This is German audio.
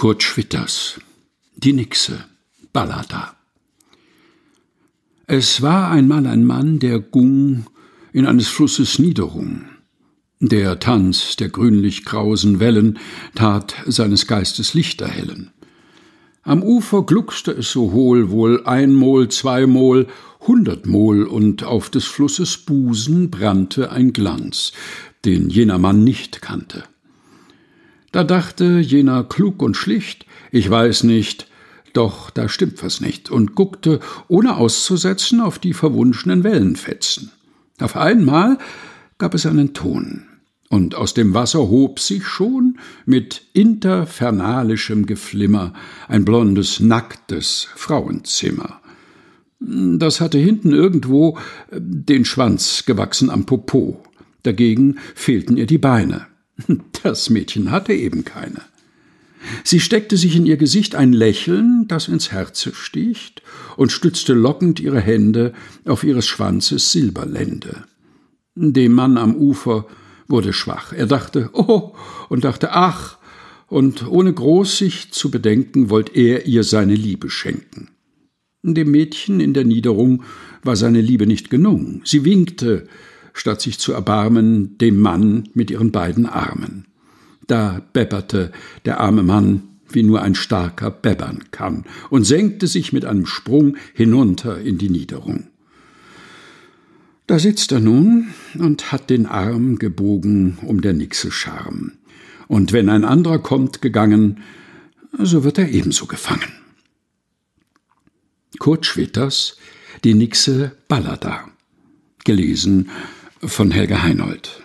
Kurt Schwitters Die Nixe Ballada Es war einmal ein Mann, der gung in eines Flusses Niederung. Der Tanz der grünlich-krausen Wellen tat seines Geistes Licht erhellen. Am Ufer gluckste es so hohl, wohl einmol, zweimol, hundertmol, und auf des Flusses Busen brannte ein Glanz, den jener Mann nicht kannte. Da dachte jener klug und schlicht, ich weiß nicht, doch da stimmt was nicht, und guckte, ohne auszusetzen, auf die verwunschenen Wellenfetzen. Auf einmal gab es einen Ton, und aus dem Wasser hob sich schon mit interfernalischem Geflimmer ein blondes, nacktes Frauenzimmer. Das hatte hinten irgendwo den Schwanz gewachsen am Popo, dagegen fehlten ihr die Beine. Das Mädchen hatte eben keine. Sie steckte sich in ihr Gesicht ein Lächeln, das ins Herze sticht, und stützte lockend ihre Hände auf ihres Schwanzes Silberlände. Dem Mann am Ufer wurde schwach. Er dachte, oh, und dachte, ach, und ohne groß sich zu bedenken, wollt er ihr seine Liebe schenken. Dem Mädchen in der Niederung war seine Liebe nicht genug. Sie winkte, statt sich zu erbarmen, dem Mann mit ihren beiden Armen. Da bebberte der arme Mann, wie nur ein starker bebbern kann, und senkte sich mit einem Sprung hinunter in die Niederung. Da sitzt er nun und hat den Arm gebogen um der Nixe Scharm. Und wenn ein anderer kommt gegangen, so wird er ebenso gefangen. Kurt Schwitters, Die Nixe Ballada. Gelesen von Helga Heinold.